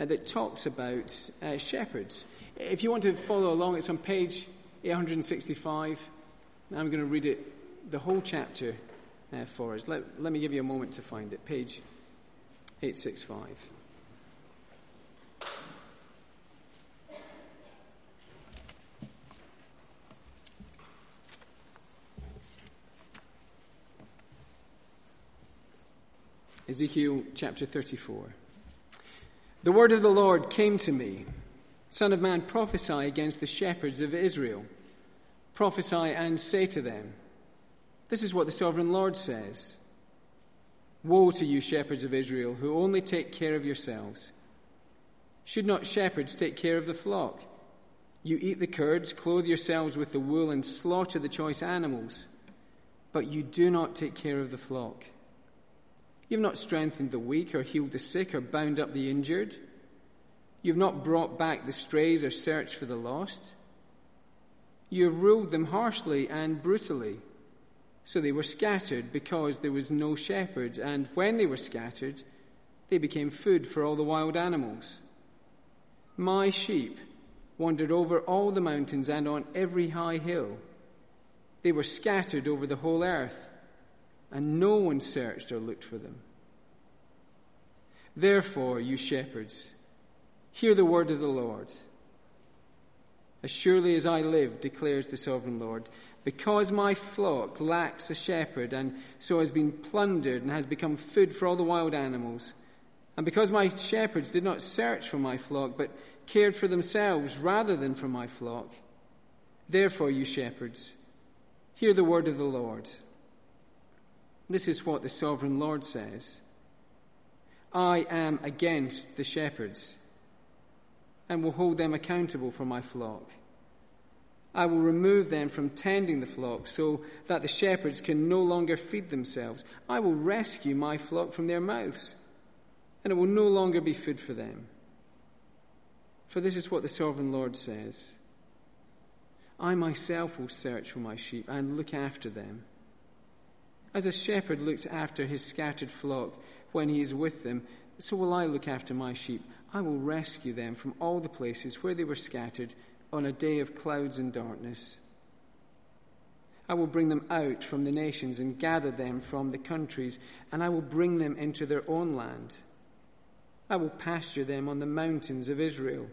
uh, that talks about uh, shepherds. If you want to follow along, it's on page 865. I'm going to read it, the whole chapter uh, for us. Let, let me give you a moment to find it. Page 865. Ezekiel chapter 34. The word of the Lord came to me Son of man, prophesy against the shepherds of Israel. Prophesy and say to them, This is what the sovereign Lord says Woe to you, shepherds of Israel, who only take care of yourselves. Should not shepherds take care of the flock? You eat the curds, clothe yourselves with the wool, and slaughter the choice animals, but you do not take care of the flock. You have not strengthened the weak, or healed the sick, or bound up the injured. You have not brought back the strays, or searched for the lost. You have ruled them harshly and brutally. So they were scattered because there was no shepherd, and when they were scattered, they became food for all the wild animals. My sheep wandered over all the mountains and on every high hill. They were scattered over the whole earth and no one searched or looked for them. Therefore, you shepherds, hear the word of the Lord. As surely as I live, declares the sovereign Lord, because my flock lacks a shepherd and so has been plundered and has become food for all the wild animals, and because my shepherds did not search for my flock, but cared for themselves rather than for my flock, therefore, you shepherds, hear the word of the Lord. This is what the sovereign Lord says I am against the shepherds and will hold them accountable for my flock. I will remove them from tending the flock so that the shepherds can no longer feed themselves. I will rescue my flock from their mouths, and it will no longer be food for them. For this is what the sovereign Lord says I myself will search for my sheep and look after them. As a shepherd looks after his scattered flock when he is with them, so will I look after my sheep. I will rescue them from all the places where they were scattered on a day of clouds and darkness. I will bring them out from the nations and gather them from the countries, and I will bring them into their own land. I will pasture them on the mountains of Israel,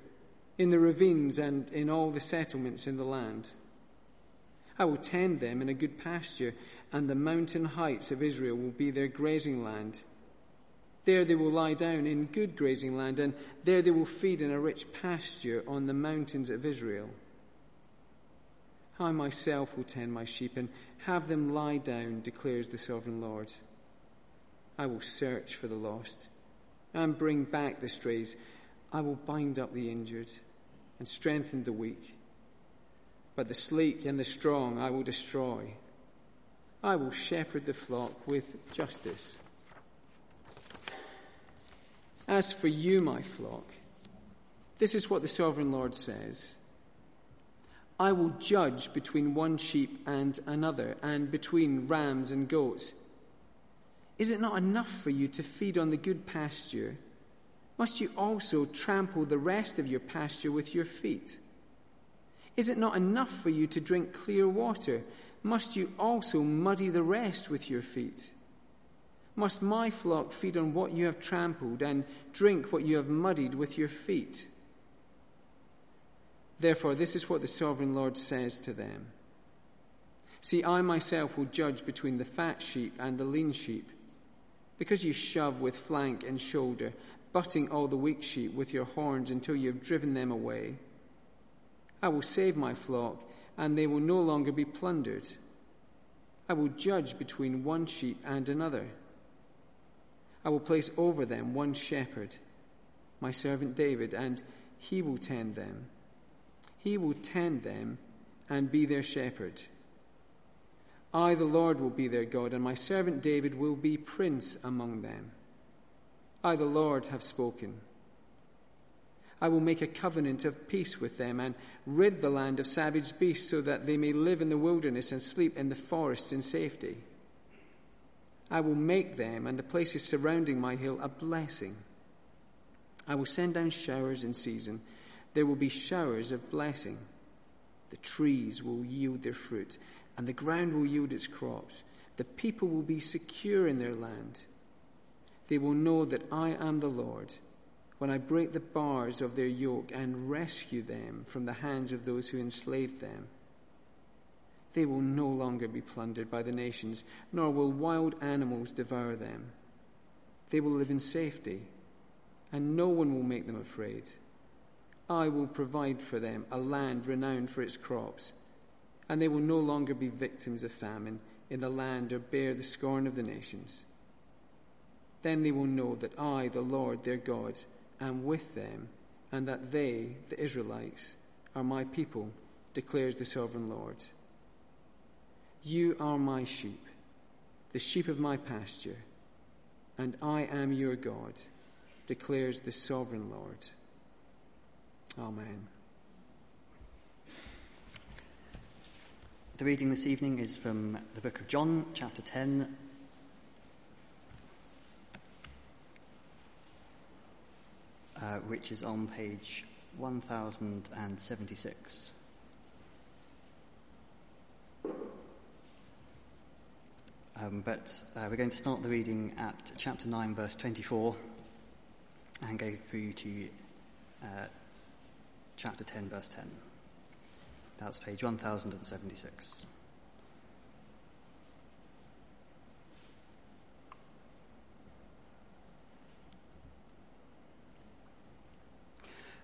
in the ravines, and in all the settlements in the land. I will tend them in a good pasture, and the mountain heights of Israel will be their grazing land. There they will lie down in good grazing land, and there they will feed in a rich pasture on the mountains of Israel. I myself will tend my sheep and have them lie down, declares the sovereign Lord. I will search for the lost and bring back the strays. I will bind up the injured and strengthen the weak but the sleek and the strong I will destroy. I will shepherd the flock with justice. As for you, my flock, this is what the sovereign Lord says I will judge between one sheep and another, and between rams and goats. Is it not enough for you to feed on the good pasture? Must you also trample the rest of your pasture with your feet? Is it not enough for you to drink clear water? Must you also muddy the rest with your feet? Must my flock feed on what you have trampled and drink what you have muddied with your feet? Therefore, this is what the sovereign Lord says to them See, I myself will judge between the fat sheep and the lean sheep. Because you shove with flank and shoulder, butting all the weak sheep with your horns until you have driven them away. I will save my flock, and they will no longer be plundered. I will judge between one sheep and another. I will place over them one shepherd, my servant David, and he will tend them. He will tend them and be their shepherd. I, the Lord, will be their God, and my servant David will be prince among them. I, the Lord, have spoken. I will make a covenant of peace with them and rid the land of savage beasts so that they may live in the wilderness and sleep in the forests in safety. I will make them and the places surrounding my hill a blessing. I will send down showers in season. There will be showers of blessing. The trees will yield their fruit, and the ground will yield its crops. The people will be secure in their land. They will know that I am the Lord when I break the bars of their yoke and rescue them from the hands of those who enslaved them. They will no longer be plundered by the nations, nor will wild animals devour them. They will live in safety, and no one will make them afraid. I will provide for them a land renowned for its crops, and they will no longer be victims of famine in the land or bear the scorn of the nations. Then they will know that I, the Lord their God, am with them, and that they, the Israelites, are my people, declares the sovereign Lord. You are my sheep, the sheep of my pasture, and I am your God, declares the sovereign Lord. Amen. The reading this evening is from the book of John, chapter 10, uh, which is on page 1076. Um, but uh, we're going to start the reading at chapter 9, verse 24, and go through to uh, chapter 10, verse 10. That's page 1076.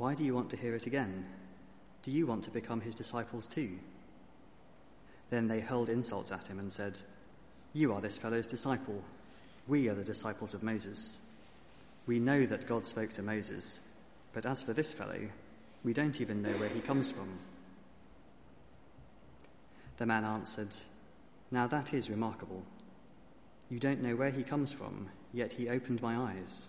Why do you want to hear it again? Do you want to become his disciples too? Then they hurled insults at him and said, You are this fellow's disciple. We are the disciples of Moses. We know that God spoke to Moses, but as for this fellow, we don't even know where he comes from. The man answered, Now that is remarkable. You don't know where he comes from, yet he opened my eyes.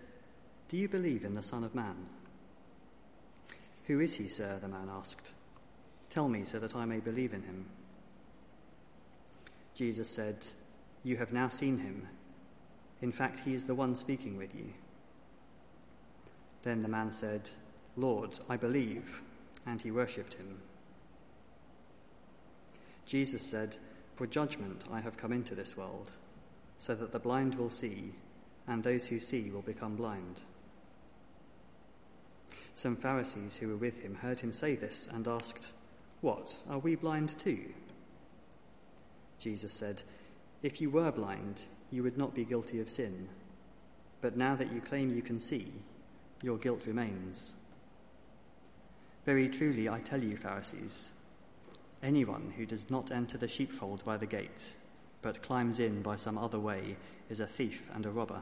Do you believe in the Son of Man? Who is he, sir? the man asked. Tell me so that I may believe in him. Jesus said, You have now seen him. In fact, he is the one speaking with you. Then the man said, Lord, I believe, and he worshipped him. Jesus said, For judgment I have come into this world, so that the blind will see, and those who see will become blind. Some Pharisees who were with him heard him say this and asked, What, are we blind too? Jesus said, If you were blind, you would not be guilty of sin. But now that you claim you can see, your guilt remains. Very truly, I tell you, Pharisees, anyone who does not enter the sheepfold by the gate, but climbs in by some other way, is a thief and a robber.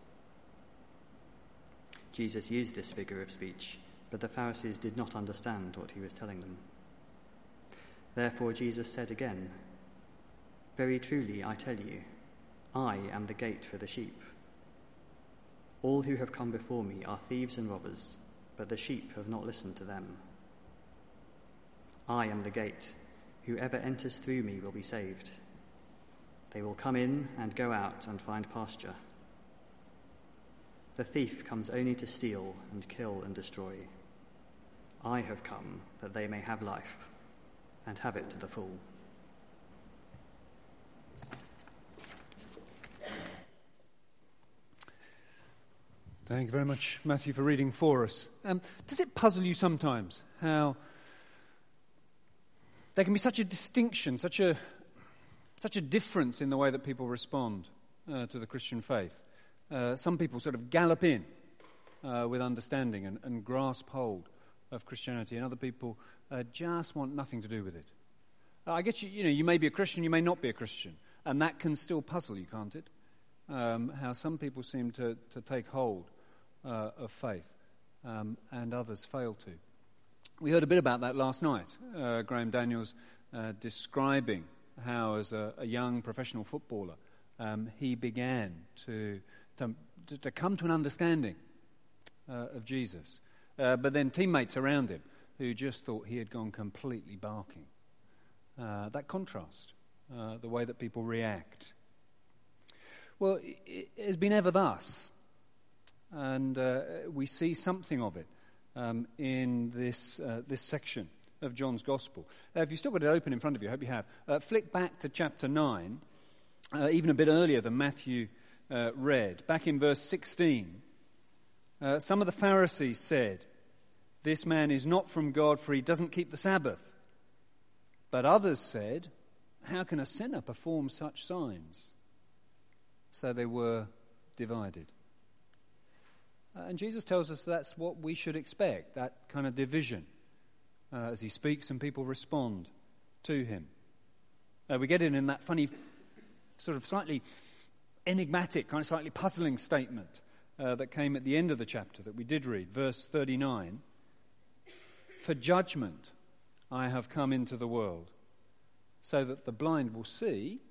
Jesus used this figure of speech, but the Pharisees did not understand what he was telling them. Therefore, Jesus said again, Very truly, I tell you, I am the gate for the sheep. All who have come before me are thieves and robbers but the sheep have not listened to them. I am the gate. Whoever enters through me will be saved. They will come in and go out and find pasture. The thief comes only to steal and kill and destroy. I have come that they may have life and have it to the full. Thank you very much, Matthew, for reading for us. Um, does it puzzle you sometimes how there can be such a distinction, such a, such a difference in the way that people respond uh, to the Christian faith? Uh, some people sort of gallop in uh, with understanding and, and, grasp hold of Christianity, and other people uh, just want nothing to do with it. Uh, I guess you, you, know you may be a Christian, you may not be a Christian, and that can still puzzle you, can't it? Um, how some people seem to, to take hold uh, of faith, um, and others fail to. We heard a bit about that last night. Uh, Graham Daniels describing how, as a, a young professional footballer, um, he began to, to, to, come to an understanding uh, of Jesus. Uh, but then teammates around him who just thought he had gone completely barking. Uh, that contrast, the way that people react. Well, it has been ever thus and uh, we see something of it um, in this, uh, this section of John's Gospel. Uh, if you've still got it open in front of you, I hope you have, uh, flick back to chapter 9, uh, even a bit earlier than Matthew uh, read. Back in verse 16, some of the Pharisees said, This man is not from God, for he doesn't keep the Sabbath. But others said, How can a sinner perform such signs? So they were divided. Uh, and Jesus tells us that's what we should expect, that kind of division uh, as he speaks and people respond to him. Uh, we get it in that funny, sort of slightly enigmatic, kind of slightly puzzling statement uh, that came at the end of the chapter that we did read, verse 39. For judgment I have come into the world, so that the blind will see,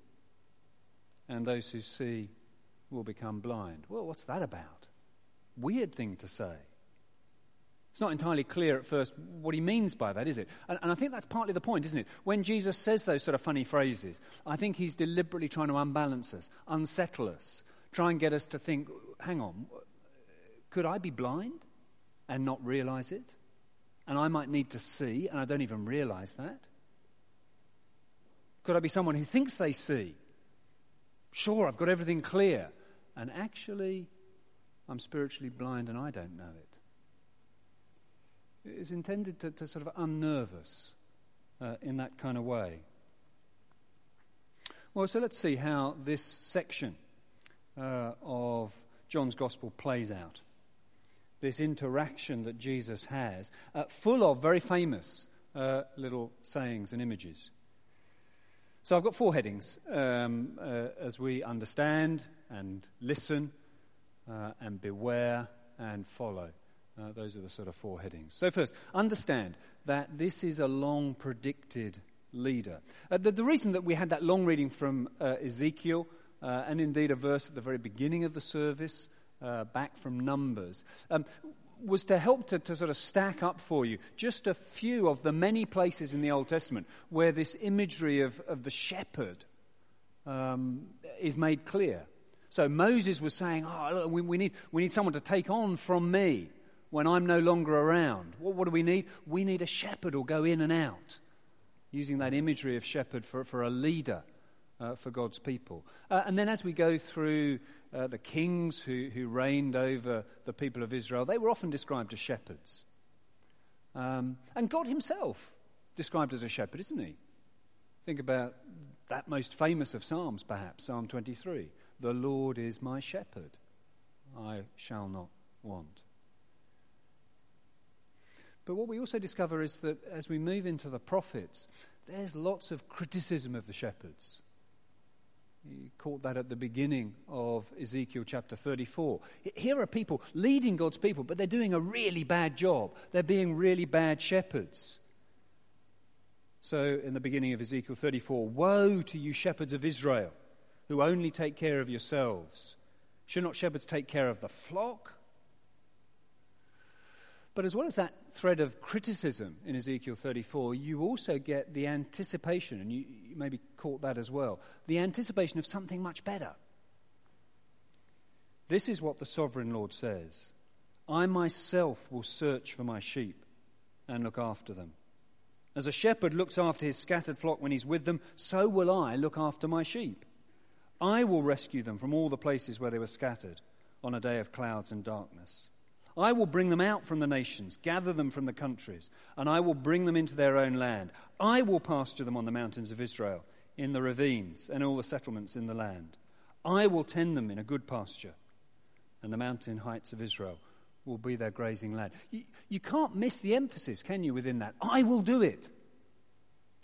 and those who see will become blind. Well, what's that about? weird thing to say. It's not entirely clear at first what he means by that, is it? And, and, I think that's partly the point, isn't it? When Jesus says those sort of funny phrases, I think he's deliberately trying to unbalance us, unsettle us, try and get us to think, hang on, could I be blind and not realize it? And I might need to see, and I don't even realize that? Could I be someone who thinks they see? Sure, I've got everything clear. And actually, I'm spiritually blind and I don't know it. It's intended to, to sort of unnerve us uh, in that kind of way. Well, so let's see how this section uh, of John's Gospel plays out. This interaction that Jesus has, uh, full of very famous uh, little sayings and images. So I've got four headings um, uh, as we understand and listen uh, and beware and follow. Uh, those are the sort of four headings. So, first, understand that this is a long predicted leader. Uh, the, the, reason that we had that long reading from uh, Ezekiel, uh, and indeed a verse at the very beginning of the service, uh, back from Numbers, um, was to help to, to, sort of stack up for you just a few of the many places in the Old Testament where this imagery of, of the shepherd um, is made clear. So Moses was saying, Oh, look, we, we, need, we need someone to take on from me when I'm no longer around. What, do we need? We need a shepherd who'll go in and out, using that imagery of shepherd for, for a leader uh, for God's people. Uh, and then as we go through uh, the kings who, who reigned over the people of Israel, they were often described as shepherds. Um, and God Himself described as a shepherd, isn't He? Think about that most famous of Psalms, perhaps, Psalm 23. The Lord is my shepherd, I shall not want. But what we also discover is that as we move into the prophets, there's lots of criticism of the shepherds. You caught that at the beginning of Ezekiel chapter 34. Here are people leading God's people, but they're doing a really bad job. They're being really bad shepherds. So, in the beginning of Ezekiel 34, woe to you, shepherds of Israel! who only take care of yourselves. Should not shepherds take care of the flock? But as well as that thread of criticism in Ezekiel 34, you also get the anticipation, and you, you maybe caught that as well the anticipation of something much better. This is what the sovereign Lord says I myself will search for my sheep and look after them. As a shepherd looks after his scattered flock when he's with them, so will I look after my sheep. I will rescue them from all the places where they were scattered on a day of clouds and darkness. I will bring them out from the nations, gather them from the countries, and I will bring them into their own land. I will pasture them on the mountains of Israel, in the ravines, and all the settlements in the land. I will tend them in a good pasture, and the mountain heights of Israel will be their grazing land. You, you can't miss the emphasis, can you, within that? I will do it.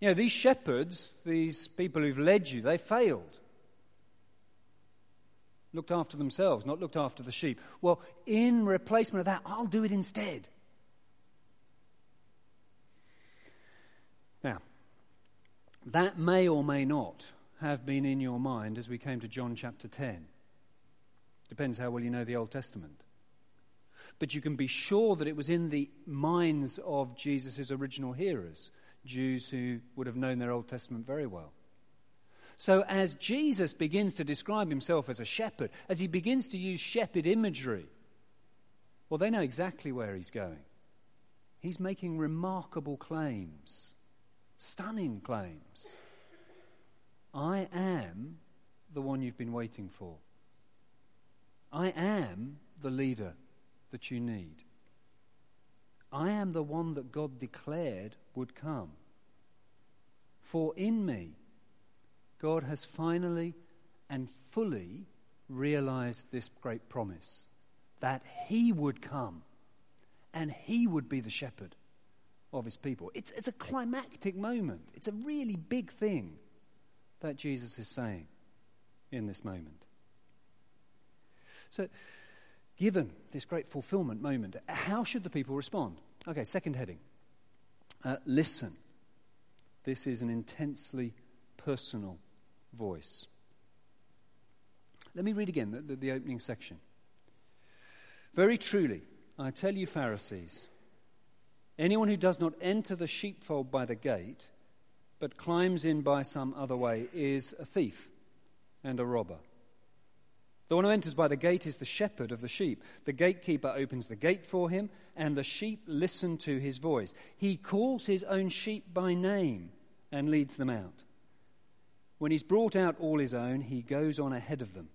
You know, these shepherds, these people who've led you, they failed. Looked after themselves, not looked after the sheep. Well, in replacement of that, I'll do it instead. Now, that may or may not have been in your mind as we came to John chapter 10. Depends how well you know the Old Testament but you can be sure that it was in the minds of Jesus' original hearers, Jews who would have known their Old Testament very well. So, as Jesus begins to describe himself as a shepherd, as he begins to use shepherd imagery, well, they know exactly where he's going. He's making remarkable claims, stunning claims. I am the one you've been waiting for. I am the leader that you need. I am the one that God declared would come. For in me, God has finally and fully realized this great promise that He would come and He would be the shepherd of His people. It's, it's a climactic moment, it's a really big thing that Jesus is saying in this moment. So, given this great fulfillment moment, how should the people respond? Okay, second heading. Uh, listen. This is an intensely personal voice. Let me read again the, the, the opening section. Very truly, I tell you, Pharisees, anyone who does not enter the sheepfold by the gate, but climbs in by some other way, is a thief and a robber. The one who enters by the gate is the shepherd of the sheep. The gatekeeper opens the gate for him, and the sheep listen to his voice. He calls his own sheep by name and leads them out. When he's brought out all his own, he goes on ahead of them.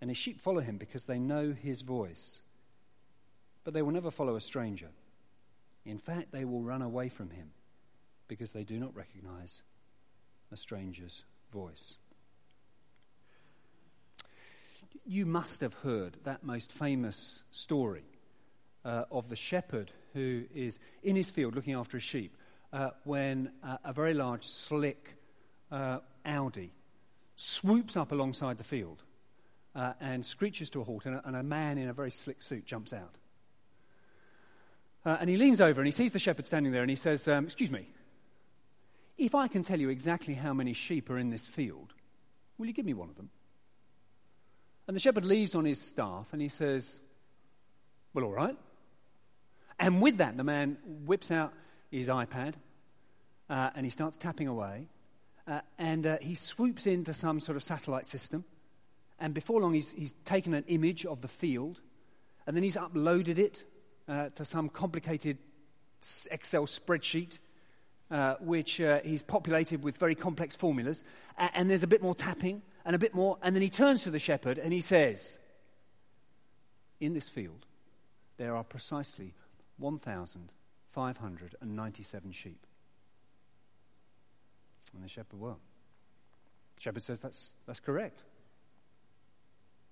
And his sheep follow him because they know his voice. But they will never follow a stranger. In fact, they will run away from him because they do not recognize a stranger's voice you must have heard that most famous story uh, of the shepherd who is in his field looking after his sheep uh, when uh, a very large, slick uh, Audi swoops up alongside the field uh, and screeches to a halt, and a, and a, man in a very slick suit jumps out. Uh, and he leans over and he sees the shepherd standing there and he says, um, Excuse me, if I can tell you exactly how many sheep are in this field, will you give me one of them? And the shepherd leaves on his staff and he says, Well, all right. And with that, the man whips out his iPad uh, and he starts tapping away. Uh, and uh, he swoops into some sort of satellite system. And before long, he's, he's taken an image of the field and then he's uploaded it uh, to some complicated Excel spreadsheet. Uh, which uh, he's populated with very complex formulas, and there's a bit more tapping, and a bit more. And then he turns to the shepherd and he says, In this field, there are precisely 1,597 sheep. And the shepherd, well, the shepherd says, that's, that's correct.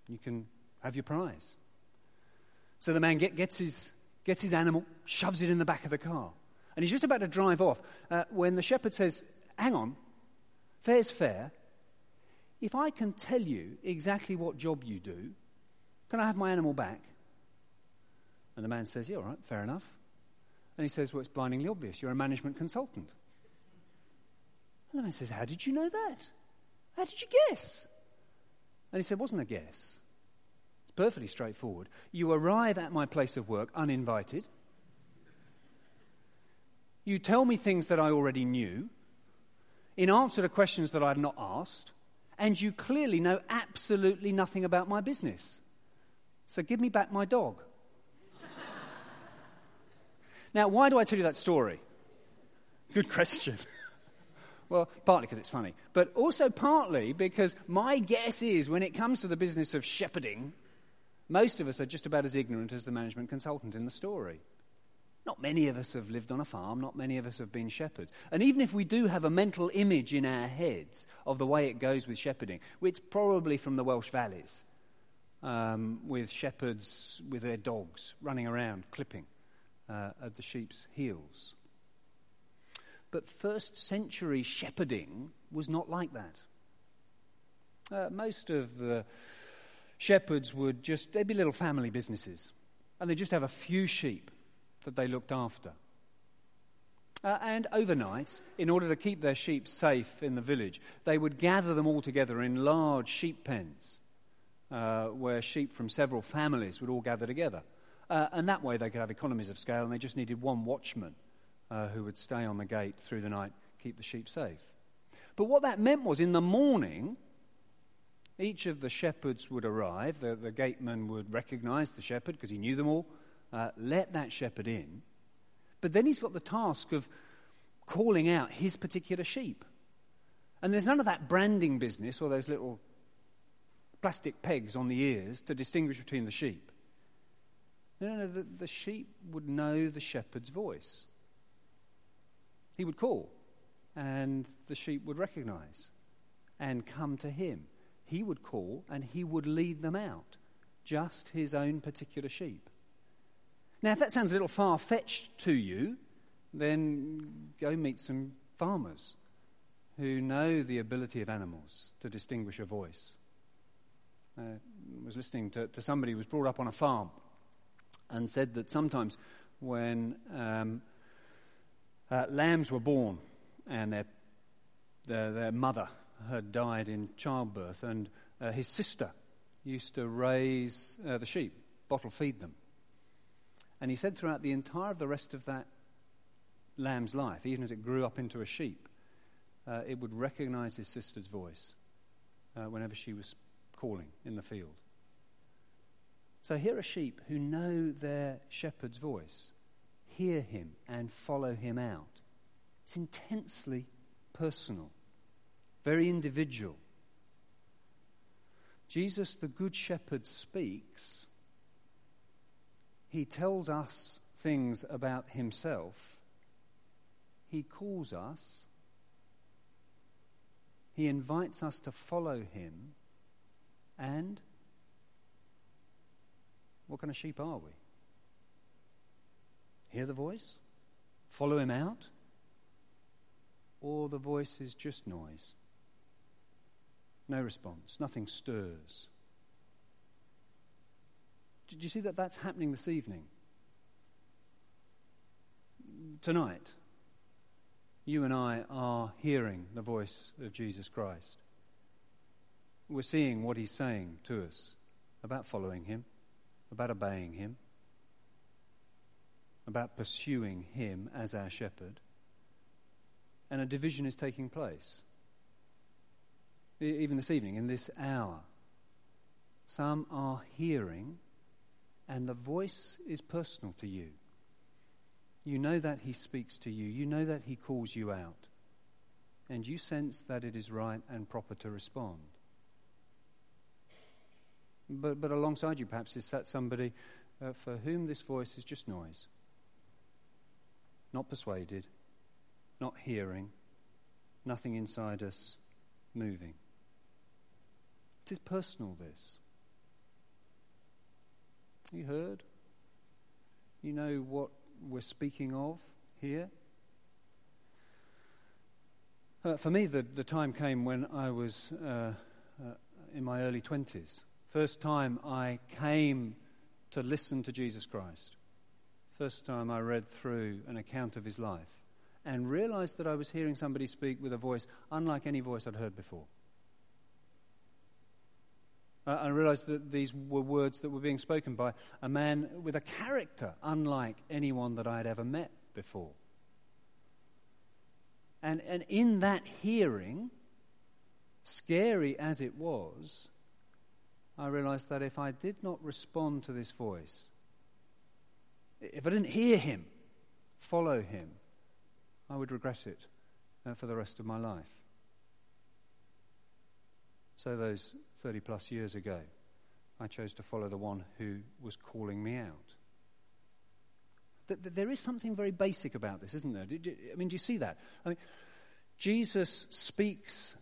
You can have your prize. So the man get, gets, his, gets his animal, shoves it in the back of the car, and he's just about to drive off uh, when the shepherd says, Hang on, fair's fair. If I can tell you exactly what job you do, can I have my animal back? And the man says, Yeah, all right, fair enough. And he says, Well, it's blindingly obvious. You're a management consultant. And the man says, How did you know that? How did you guess? And he said, Wasn't a guess. It's perfectly straightforward. You arrive at my place of work uninvited, You tell me things that I already knew, in answer to questions that I had not asked, and you clearly know absolutely nothing about my business. So give me back my dog. now, why do I tell you that story? Good question. well, partly because it's funny, but also partly because my guess is when it comes to the business of shepherding, most of us are just about as ignorant as the management consultant in the story. Not many of us have lived on a farm, not many of us have been shepherds. And even if we do have a mental image in our heads of the way it goes with shepherding, it's probably from the Welsh valleys, um, with shepherds with their dogs running around, clipping uh, at the sheep's heels. But first century shepherding was not like that. Uh, most of the shepherds would just, they'd be little family businesses, and they'd just have a few sheep that they looked after. Uh, and overnight, in order to keep their sheep safe in the village, they would gather them all together in large sheep pens uh, where sheep from several families would all gather together. Uh, and that way they could have economies of scale, and they just needed one watchman uh, who would stay on the gate through the night, keep the sheep safe. But what that meant was in the morning, each of the shepherds would arrive. The, the gateman would recognize the shepherd because he knew them all, uh, let that shepherd in. But then he's got the task of calling out his particular sheep. And there's none of that branding business or those little plastic pegs on the ears to distinguish between the sheep. No, no, the, the sheep would know the shepherd's voice. He would call, and the sheep would recognize and come to him. He would call, and he would lead them out, just his own particular sheep. Now, if that sounds a little far fetched to you, then go meet some farmers who know the ability of animals to distinguish a voice. I was listening to, to somebody who was brought up on a farm and said that sometimes when um, uh, lambs were born and their, their, their, mother had died in childbirth, and uh, his sister used to raise uh, the sheep, bottle feed them. And he said throughout the entire of the rest of that lamb's life, even as it grew up into a sheep, uh, it would recognize his sister's voice uh, whenever she was calling in the field. So here are sheep who know their shepherd's voice, hear him, and follow him out. It's intensely personal, very individual. Jesus, the Good Shepherd, speaks he tells us things about himself. He calls us. He invites us to follow him. And what kind of sheep are we? Hear the voice? Follow him out? Or the voice is just noise? No response, nothing stirs. Did you see that that's happening this evening? Tonight, you and I are hearing the voice of Jesus Christ. We're seeing what he's saying to us about following him, about obeying him, about pursuing him as our shepherd. And a division is taking place. Even this evening, in this hour, some are hearing and the voice is personal to you. You know that He speaks to you, you know that He calls you out, and you sense that it is right and proper to respond. But, but alongside you, perhaps, is sat somebody uh, for whom this voice is just noise, not persuaded, not hearing, nothing inside us moving. It is personal, this. You heard? You know what we're speaking of here? Uh, for me, the, the time came when I was uh, uh, in my early 20s. First time I came to listen to Jesus Christ. First time I read through an account of his life and realized that I was hearing somebody speak with a voice unlike any voice I'd heard before. Uh, I realized that these were words that were being spoken by a man with a character unlike anyone that I had ever met before. And, and in that hearing, scary as it was, I realized that if I did not respond to this voice, if I didn't hear him, follow him, I would regret it uh, for the rest of my life. So, those 30 plus years ago, I chose to follow the one who was calling me out. There is something very basic about this, isn't there? I mean, do you see that? I mean, Jesus speaks,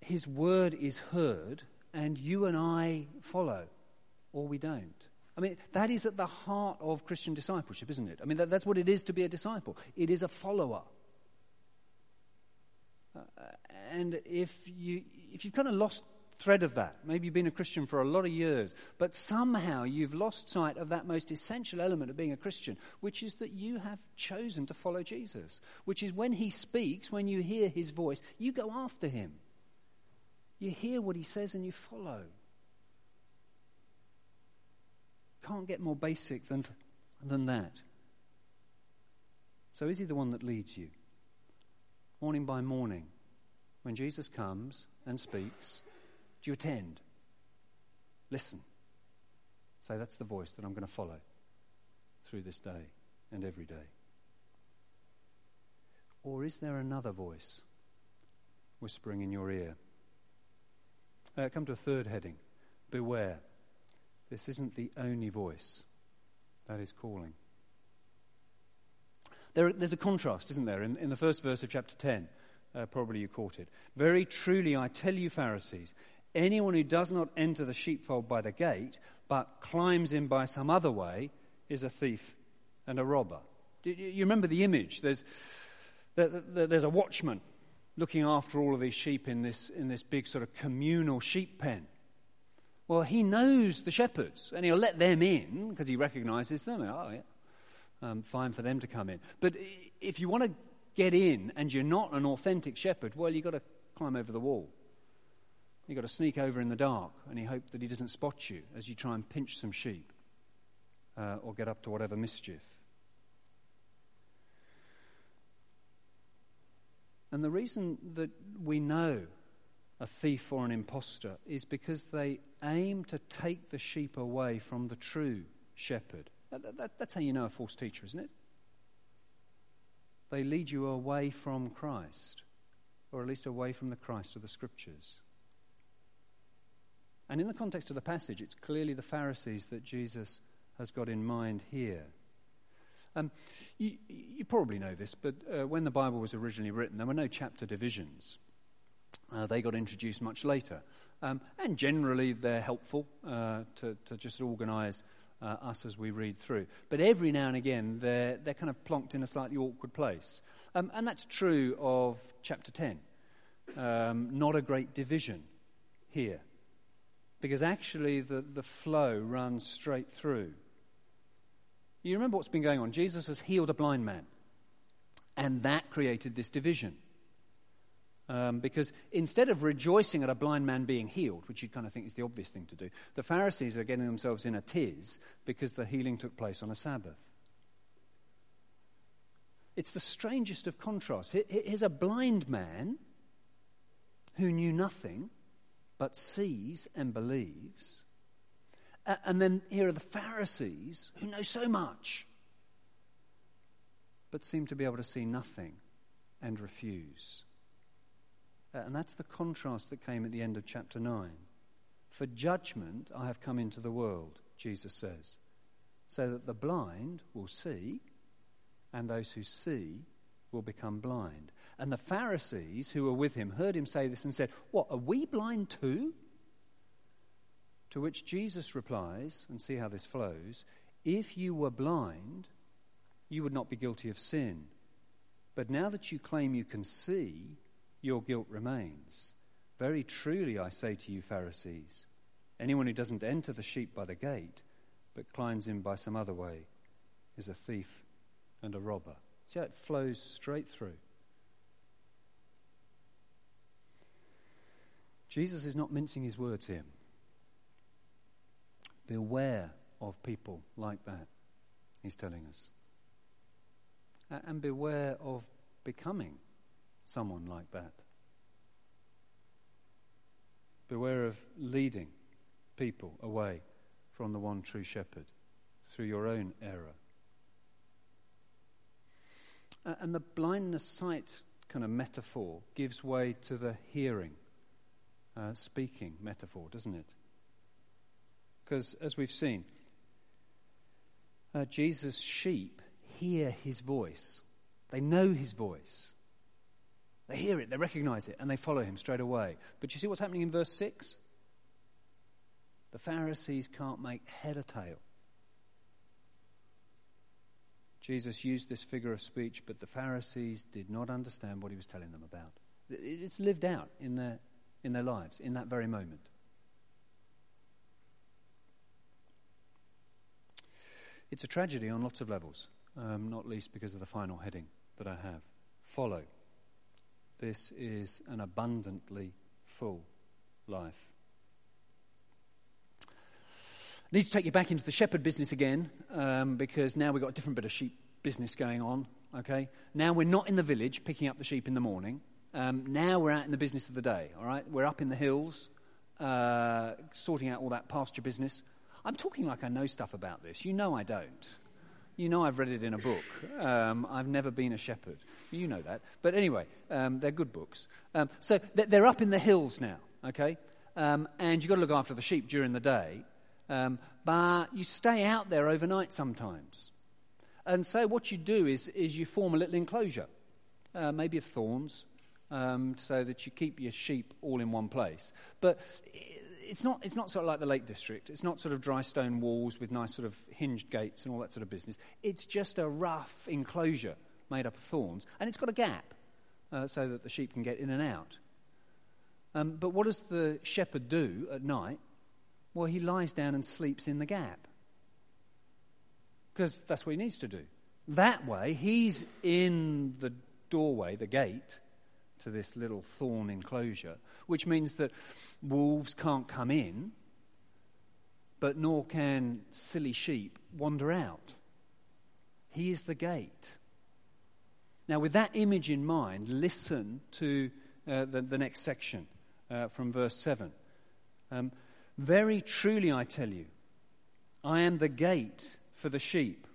his word is heard, and you and I follow, or we don't. I mean, that is at the heart of Christian discipleship, isn't it? I mean, that, that's what it is to be a disciple. It is a follower. Uh, and if you if you've kind of lost thread of that. Maybe you've been a Christian for a lot of years, but somehow you've lost sight of that most essential element of being a Christian, which is that you have chosen to follow Jesus. Which is when he speaks, when you hear his voice, you go after him. You hear what he says and you follow. Can't get more basic than, than that. So, is he the one that leads you? Morning by morning, when Jesus comes and speaks, do you attend? Listen. Say, that's the voice that I'm going to follow through this day and every day. Or is there another voice whispering in your ear? Uh, come to a third heading. Beware. This isn't the only voice that is calling. There, there's a contrast, isn't there, in, in the first verse of chapter 10. Uh, probably you caught it. Very truly, I tell you, Pharisees, Anyone who does not enter the sheepfold by the gate, but climbs in by some other way, is a thief and a robber. You remember the image? There's, there's a watchman looking after all of these sheep in this, in this big sort of communal sheep pen. Well, he knows the shepherds, and he'll let them in because he recognizes them. Oh, yeah. Um, fine for them to come in. But if you want to get in and you're not an authentic shepherd, well, you've got to climb over the wall. You've got to sneak over in the dark and you hope that he doesn't spot you as you try and pinch some sheep uh, or get up to whatever mischief. And the reason that we know a thief or an impostor is because they aim to take the sheep away from the true shepherd. That, that, that's how you know a false teacher, isn't it? They lead you away from Christ, or at least away from the Christ of the Scriptures. And in the context of the passage, it's clearly the Pharisees that Jesus has got in mind here. Um, you, you, probably know this, but uh, when the Bible was originally written, there were no chapter divisions. Uh, they got introduced much later. Um, and generally, they're helpful uh, to, to, just organize uh, us as we read through. But every now and again, they're, they're kind of plonked in a slightly awkward place. Um, and that's true of chapter 10. Um, not a great division here because actually the, the flow runs straight through. You remember what's been going on? Jesus has healed a blind man, and that created this division. Um, because instead of rejoicing at a blind man being healed, which you'd kind of think is the obvious thing to do, the Pharisees are getting themselves in a tiz because the healing took place on a Sabbath. It's the strangest of contrasts. Here's a blind man who knew nothing but sees and believes. And then here are the Pharisees who know so much, but seem to be able to see nothing and refuse. Uh, and that's the contrast that came at the end of chapter 9. For judgment I have come into the world, Jesus says, so that the blind will see, and those who see will become blind. And the Pharisees who were with him heard him say this and said, What, are we blind too? To which Jesus replies, and see how this flows If you were blind, you would not be guilty of sin. But now that you claim you can see, your guilt remains. Very truly, I say to you, Pharisees, anyone who doesn't enter the sheep by the gate, but climbs in by some other way, is a thief and a robber. See how it flows straight through. Jesus is not mincing his words here. Beware of people like that, he's telling us. And beware of becoming someone like that. Beware of leading people away from the one true shepherd through your own error. And the blindness sight kind of metaphor gives way to the hearing, uh, speaking metaphor, doesn't it? Because as we've seen, uh, Jesus' sheep hear his voice, they know his voice. They hear it, they recognize it, and they follow him straight away. But you see what's happening in verse 6? The Pharisees can't make head or tail. Jesus used this figure of speech, but the Pharisees did not understand what he was telling them about. It's lived out in their, in their lives in that very moment. It's a tragedy on lots of levels, um, not least because of the final heading that I have. Follow. This is an abundantly full life. I need to take you back into the shepherd business again um, because now we've got a different bit of sheep business going on. Okay, now we're not in the village picking up the sheep in the morning. Um, now we're out in the business of the day. All right, we're up in the hills, uh, sorting out all that pasture business. I'm talking like I know stuff about this. You know I don't. You know I've read it in a book. Um, I've never been a shepherd. You know that. But anyway, um, they're good books. Um, so they're up in the hills now, okay? Um, and you've got to look after the sheep during the day. Um, but you stay out there overnight sometimes. And so what you do is, is you form a little enclosure, uh, maybe of thorns, um, so that you keep your sheep all in one place. But it's not, it's not sort of like the Lake District. It's not sort of dry stone walls with nice sort of hinged gates and all that sort of business. It's just a rough enclosure made up of thorns, and it's got a gap uh, so that the sheep can get in and out. Um, but what does the shepherd do at night? Well, he lies down and sleeps in the gap. Because that's what he needs to do. That way, he's in the doorway, the gate, to this little thorn enclosure, which means that wolves can't come in, but nor can silly sheep wander out. He is the gate. Now, with that image in mind, listen to uh, the, the, next section uh, from verse 7. Um, Very truly, I tell you, I am the gate for the sheep.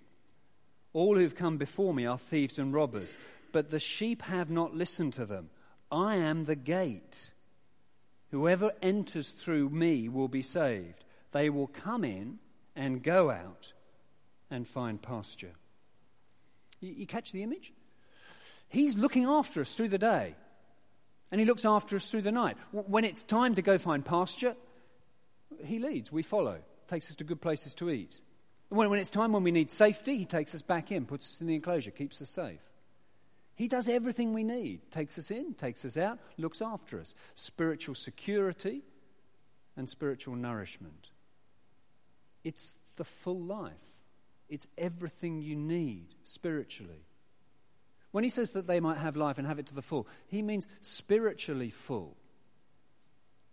All who've come before me are thieves and robbers, but the sheep have not listened to them. I am the gate. Whoever enters through me will be saved. They will come in and go out and find pasture. You, you catch the image? He's looking after us through the day, and He looks after us through the night. When it's time to go find pasture, He leads, we follow, takes us to good places to eat. When, when it's time when we need safety, He takes us back in, puts us in the enclosure, keeps us safe. He does everything we need, takes us in, takes us out, looks after us. Spiritual security and spiritual nourishment. It's the full life, it's everything you need spiritually. When he says that they might have life and have it to the full, he means spiritually full.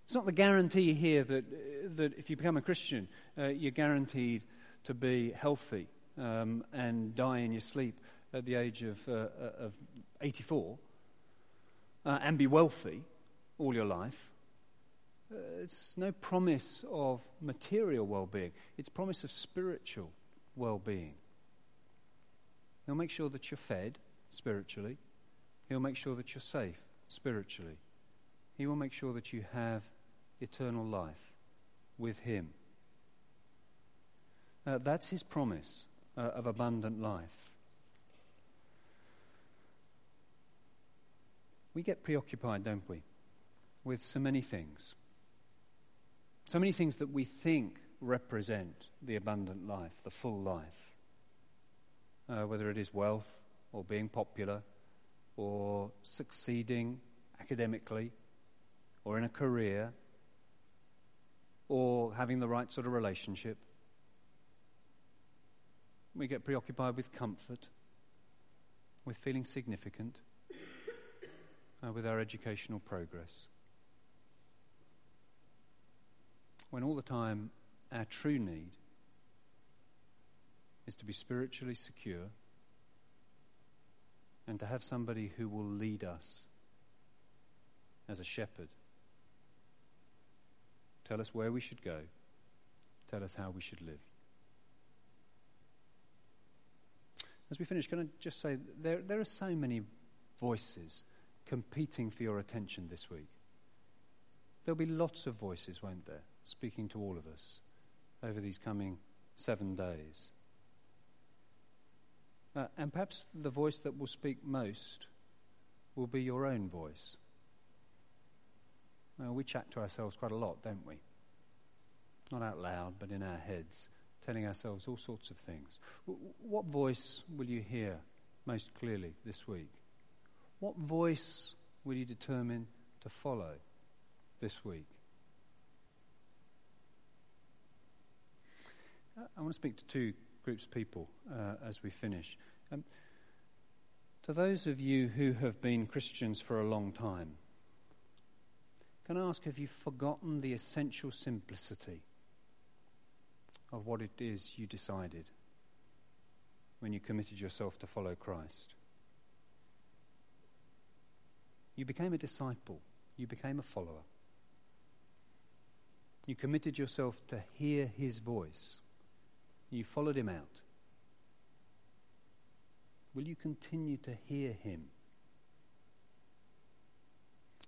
It's not the guarantee here that, uh, that if you become a Christian, uh, you're guaranteed to be healthy um, and die in your sleep at the age of, uh, uh of 84 uh, and be wealthy all your life. Uh, it's no promise of material well being, it's promise of spiritual well being. He'll make sure that you're fed spiritually, He'll make sure that you're safe spiritually. He will make sure that you have eternal life with Him. Uh, that's His promise uh, of abundant life. We get preoccupied, don't we, with so many things. So many things that we think represent the abundant life, the full life. Uh, whether it is wealth, or being popular or succeeding academically or in a career or having the right sort of relationship. We get preoccupied with comfort, with feeling significant, uh, with our educational progress. When all the time our true need is to be spiritually secure and to have somebody who will lead us as a shepherd. Tell us where we should go. Tell us how we should live. As we finish, can I just say there, there are so many voices competing for your attention this week. There'll be lots of voices, won't there, speaking to all of us over these coming seven days. Uh, and perhaps the voice that will speak most will be your own voice. We chat to ourselves quite a lot, don't we? Not out loud, but in our heads, telling ourselves all sorts of things. what voice will you hear most clearly this week? What voice will you determine to follow this week? I want to speak to two groups of people uh, as we finish. Um, to those of you who have been Christians for a long time, can I ask, have you forgotten the essential simplicity of what it is you decided when you committed yourself to follow Christ? You became a disciple, you became a follower. You committed yourself to hear his voice, you followed him out. Will you continue to hear him?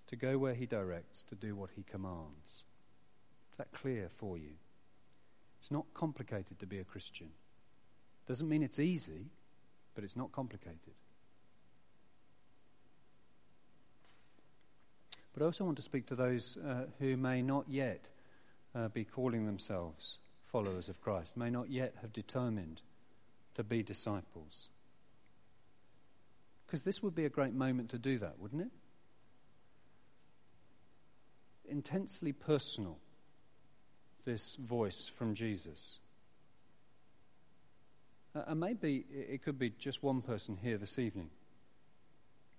To go where he directs, to do what he commands. Is that clear for you? It's not complicated to be a Christian. Doesn't mean it's easy, but it's not complicated. But I also want to speak to those uh, who may not yet uh, be calling themselves followers of Christ, may not yet have determined to be disciples. Because this would be a great moment to do that, wouldn't it? Intensely personal, this voice from Jesus. Uh, and maybe it could be just one person here this evening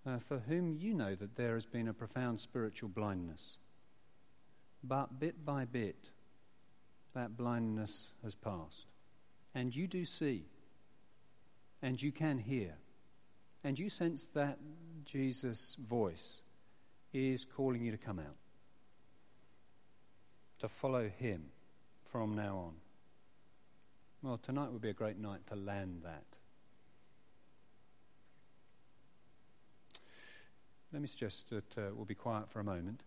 uh, for whom you know that there has been a profound spiritual blindness. But bit by bit, that blindness has passed. And you do see, and you can hear, and you sense that Jesus' voice is calling you to come out, to follow him from now on. Well, tonight would be a great night to land that. Let me suggest that uh, we'll be quiet for a moment,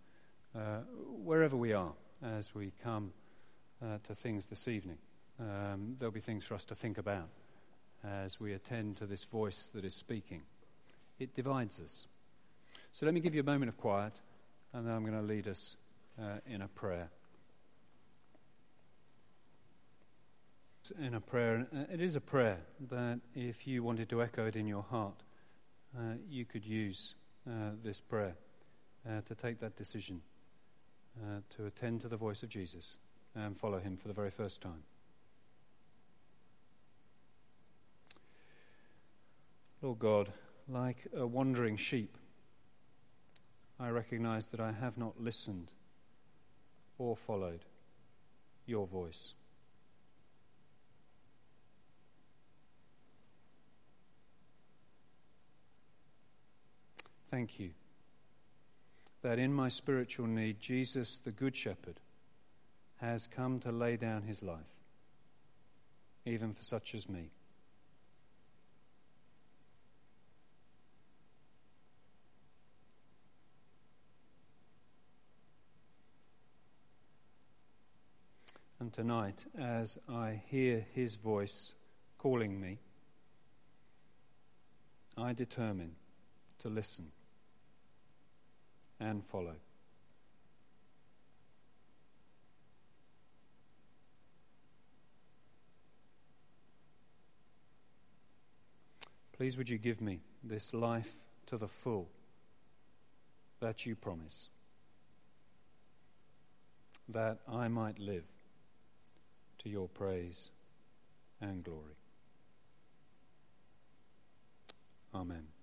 uh, wherever we are, as we come uh, to things this evening. Um, there'll be things for us to think about as we attend to this voice that is speaking. It divides us. So let me give you a moment of quiet, and then I'm going to lead us uh, in a prayer. In a prayer, uh, it is a prayer that if you wanted to echo it in your heart, uh, you could use uh, this prayer to take that decision to attend to the voice of Jesus and follow him for the very first time. Lord God, like a wandering sheep, I recognize that I have not listened or followed your voice. Thank you that in my spiritual need, Jesus, the Good Shepherd, has come to lay down his life, even for such as me. And tonight, as I hear his voice calling me, I determine to listen and follow. Please, would you give me this life to the full that you promise, that I might live to your praise and glory. Amen.